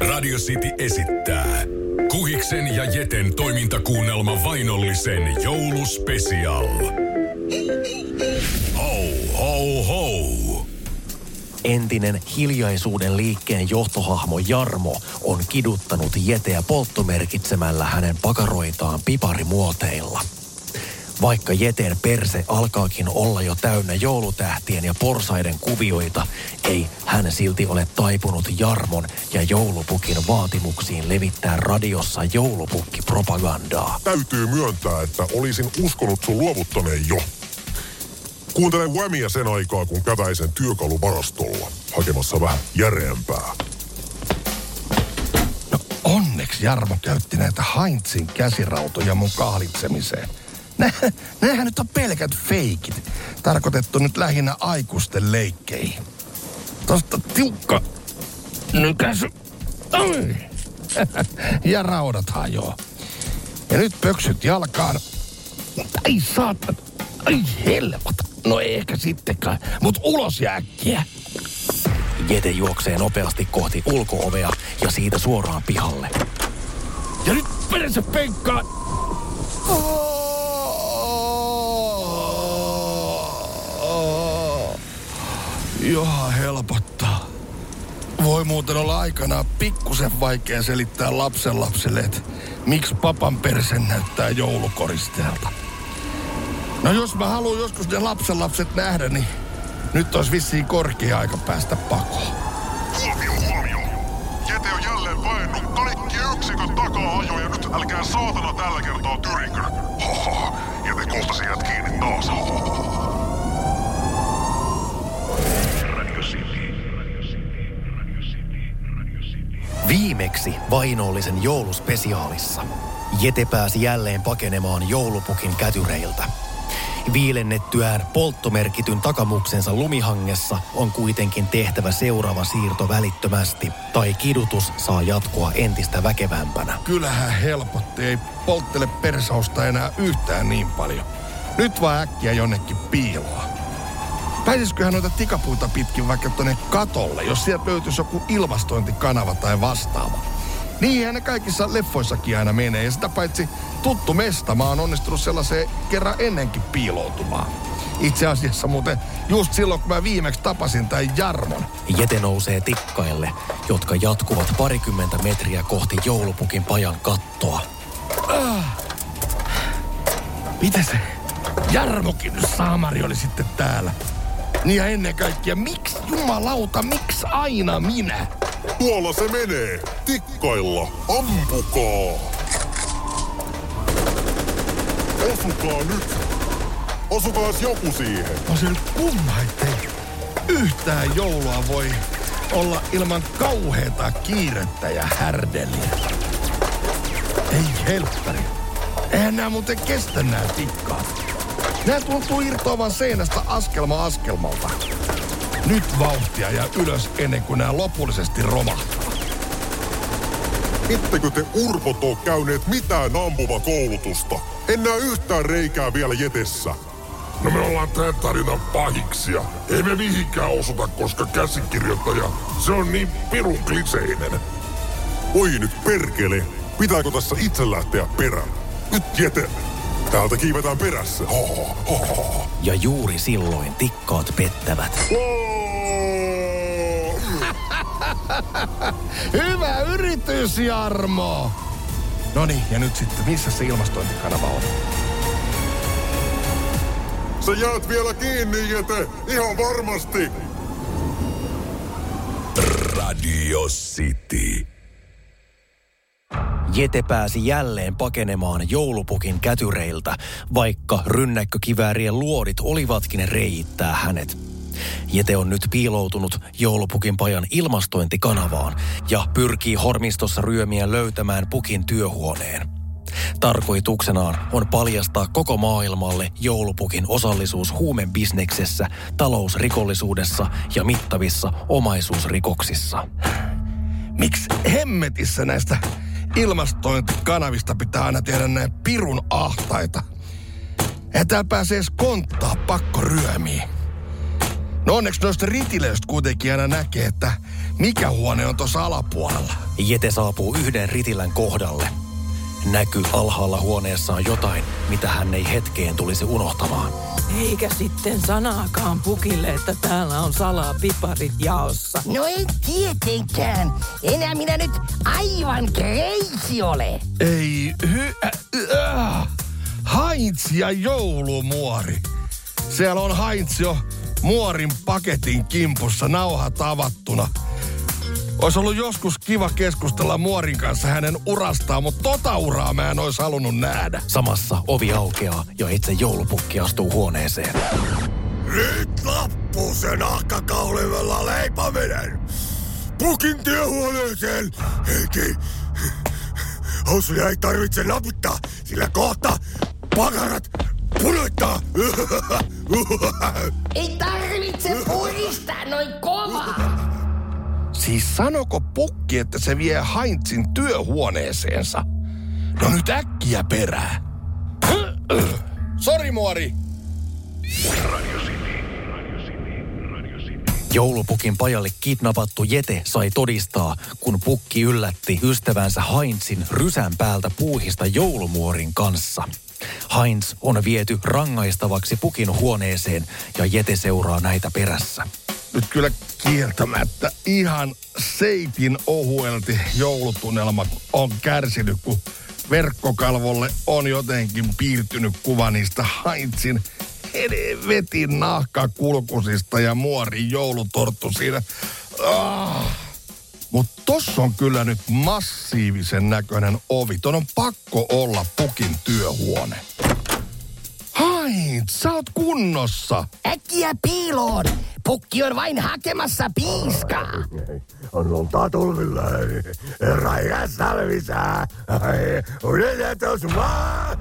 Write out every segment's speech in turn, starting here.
Radio City esittää Kuhiksen ja Jeten toimintakuunnelma Vainollisen jouluspesial. Ho, ho, ho. Entinen hiljaisuuden liikkeen johtohahmo Jarmo on kiduttanut Jeteä polttomerkitsemällä hänen pakaroitaan piparimuoteilla. Vaikka Jeten perse alkaakin olla jo täynnä joulutähtien ja porsaiden kuvioita, ei hän silti ole taipunut Jarmon ja joulupukin vaatimuksiin levittää radiossa joulupukkipropagandaa. Täytyy myöntää, että olisin uskonut sun luovuttaneen jo. Kuuntelen Whamia sen aikaa, kun käväisen työkaluvarastolla hakemassa vähän järeämpää. No onneksi Jarmo käytti näitä Heinzin käsirautoja mun kahlitsemiseen. Nä, nämähän nyt on pelkät feikit. Tarkoitettu nyt lähinnä aikuisten leikkeihin. Tosta tiukka nykäsy. Oi. ja raudat hajoaa. Ja nyt pöksyt jalkaan. Ai saatan. Ai helvata. No ei ehkä sittenkään, mut ulos ja äkkiä. Jete juoksee nopeasti kohti ulkoovea ja siitä suoraan pihalle. Ja nyt perse penkkaan. Johan helpottaa. Voi muuten olla aikanaan pikkusen vaikea selittää lapsen lapselle, että miksi papan persen näyttää joulukoristeelta. No jos mä haluan joskus ne lapsen lapset nähdä, niin nyt olisi vissiin korkea aika päästä pakoon. Huomio, huomio! Jete on jälleen vaennut kaikki yksikön takaa ajo ja nyt älkää saatana tällä kertaa tyrikö. Haha, Jete kohtasi jät kiinni taas. Radio Viimeksi vainollisen jouluspesiaalissa. Jete pääsi jälleen pakenemaan joulupukin kätyreiltä. Viilennettyään polttomerkityn takamuksensa lumihangessa on kuitenkin tehtävä seuraava siirto välittömästi, tai kidutus saa jatkoa entistä väkevämpänä. Kyllähän helpotti, ei polttele persausta enää yhtään niin paljon. Nyt vaan äkkiä jonnekin piiloa. Pääsisiköhän noita tikapuita pitkin vaikka tonne katolle, jos sieltä löytyisi joku ilmastointikanava tai vastaava. Niinhän ne kaikissa leffoissakin aina menee. Ja sitä paitsi tuttu mesta, mä oon onnistunut sellaiseen kerran ennenkin piiloutumaan. Itse asiassa muuten just silloin, kun mä viimeksi tapasin tämän Jarmon. Jete nousee tikkaille, jotka jatkuvat parikymmentä metriä kohti joulupukin pajan kattoa. Miten se Jarmokin saamari oli sitten täällä? Niin ja ennen kaikkea, miksi jumalauta, miksi aina minä? Tuolla se menee. Tikkailla. Ampukaa. Osukaa nyt. Osukaas joku siihen. On se nyt kumma, ettei yhtään joulua voi olla ilman kauheata kiirettä ja härdeliä. Ei helppari. Eihän nämä muuten kestä nämä tikkaat. Nämä tuntuu irtoavan seinästä askelma askelmalta. Nyt vauhtia ja ylös ennen kuin nämä lopullisesti romahtaa. Ettekö te urpot oo käyneet mitään ampuma koulutusta? En näe yhtään reikää vielä jetessä. No me ollaan tämän tarinan pahiksia. Ei me mihinkään osuta, koska käsikirjoittaja, se on niin pirun kliseinen. Oi nyt perkele, pitääkö tässä itse lähteä perään? Nyt jete, täältä kiivetään perässä. Ho, ho, ho, ho. Ja juuri silloin tikkaat pettävät. Hyvä yritys, Jarmo! No niin, ja nyt sitten, missä se ilmastointikanava on? Sä jäät vielä kiinni, Jete. Ihan varmasti. Radio City. Jete pääsi jälleen pakenemaan joulupukin kätyreiltä, vaikka rynnäkkökiväärien luodit olivatkin reiittää hänet. Jete on nyt piiloutunut joulupukin pajan ilmastointikanavaan ja pyrkii hormistossa ryömiä löytämään pukin työhuoneen. Tarkoituksenaan on paljastaa koko maailmalle joulupukin osallisuus huumebisneksessä, talousrikollisuudessa ja mittavissa omaisuusrikoksissa. Miksi hemmetissä näistä ilmastointikanavista pitää aina tehdä näin pirun ahtaita? Ei täällä pääse edes konttaa pakko ryömiä. No onneksi noista ritileistä kuitenkin aina näkee, että Mikä huone on tuossa alapuolella? Jete saapuu yhden ritilän kohdalle. Näky alhaalla huoneessa on jotain, mitä hän ei hetkeen tulisi unohtamaan. Eikä sitten sanaakaan pukille, että täällä on salaa piparit jaossa. No ei tietenkään. Enää minä nyt aivan kreisi ole. Ei, hy, äh, äh, Heinz ja joulumuori. Siellä on Heinz jo muorin paketin kimpussa nauhat avattuna. Olisi ollut joskus kiva keskustella muorin kanssa hänen urastaan, mutta tota uraa mä en olisi halunnut nähdä. Samassa ovi aukeaa ja itse joulupukki astuu huoneeseen. Nyt loppuu se nahkakaulivella leipominen. Pukin työhuoneeseen. Heikki, housuja ei tarvitse naputtaa, sillä kohta pakarat punoittaa. Ei tarvitse puristaa noin kovaa. Siis sanoko pukki, että se vie Heinzin työhuoneeseensa? No nyt äkkiä perää. Sori muori. Joulupukin pajalle kidnappattu Jete sai todistaa, kun pukki yllätti ystävänsä Heinzin rysän päältä puuhista joulumuorin kanssa. Heinz on viety rangaistavaksi pukin huoneeseen ja Jete seuraa näitä perässä. Nyt kyllä kieltämättä ihan seitin ohuelti joulutunnelma on kärsinyt, kun verkkokalvolle on jotenkin piirtynyt kuva niistä Heinzin helvetin nahkakulkusista ja muori joulutorttu siinä. Ah. Mutta tossa on kyllä nyt massiivisen näköinen ovi. Ton on pakko olla pukin työhuone. Sä oot kunnossa. Äkkiä piiloon. Pukki on vain hakemassa piiskaa. On lunta tulvilla. Raika salvisa. Unetetus vaan.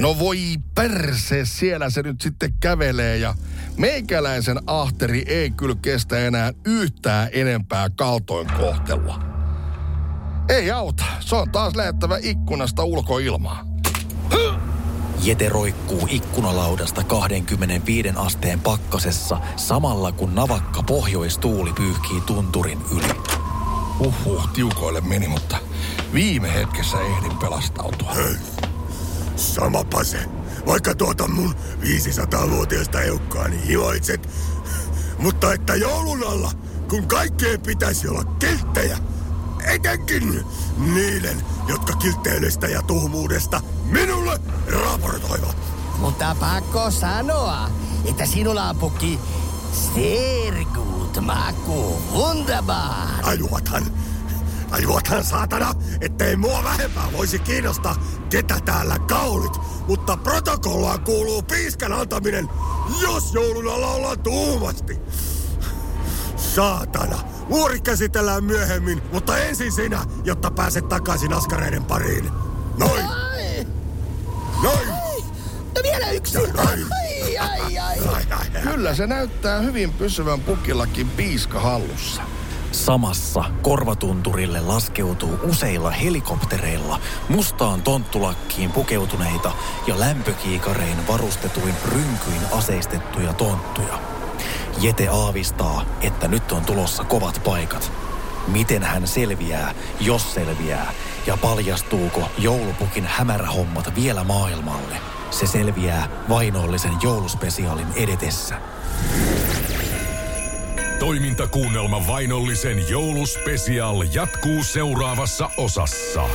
No voi perse, siellä se nyt sitten kävelee ja meikäläisen ahteri ei kyllä kestä enää yhtään enempää kaltoinkohtelua. Ei auta, se on taas lähettävä ikkunasta ulkoilmaa. Jete roikkuu ikkunalaudasta 25 asteen pakkasessa samalla kun navakka pohjoistuuli pyyhkii tunturin yli. Uhuh, tiukoille meni, mutta viime hetkessä ehdin pelastautua. Samapa se. Vaikka tuota mun 500-vuotiaista eukkaani hioitset. Mutta että joulun alla, kun kaikkeen pitäisi olla kilttejä, etenkin niiden, jotka kiltteilystä ja tuhmuudesta minulle raportoivat. Mutta pakko sanoa, että sinulla on pukki serkut maku wunderbar. Tajuathan, tajuathan saatana, ettei mua vähempää voisi kiinnostaa, ketä täällä kaulit. Mutta protokollaan kuuluu piiskan antaminen, jos joulun alla ollaan tuhmasti. Saatana, muori käsitellään myöhemmin, mutta ensin sinä, jotta pääset takaisin askareiden pariin. Noin, Ai, noin, no vielä yksi. ja noin. Ai, ai, ai. Ai, ai, ai. Kyllä se näyttää hyvin pysyvän pukillakin piiska hallussa. Samassa korvatunturille laskeutuu useilla helikoptereilla mustaan tonttulakkiin pukeutuneita ja lämpökiikarein varustetuin rynkyin aseistettuja tonttuja. Jete aavistaa, että nyt on tulossa kovat paikat. Miten hän selviää, jos selviää, ja paljastuuko joulupukin hämärähommat vielä maailmalle? Se selviää vainollisen jouluspesiaalin edetessä. Toimintakuunnelma Vainollisen jouluspesial jatkuu seuraavassa osassa.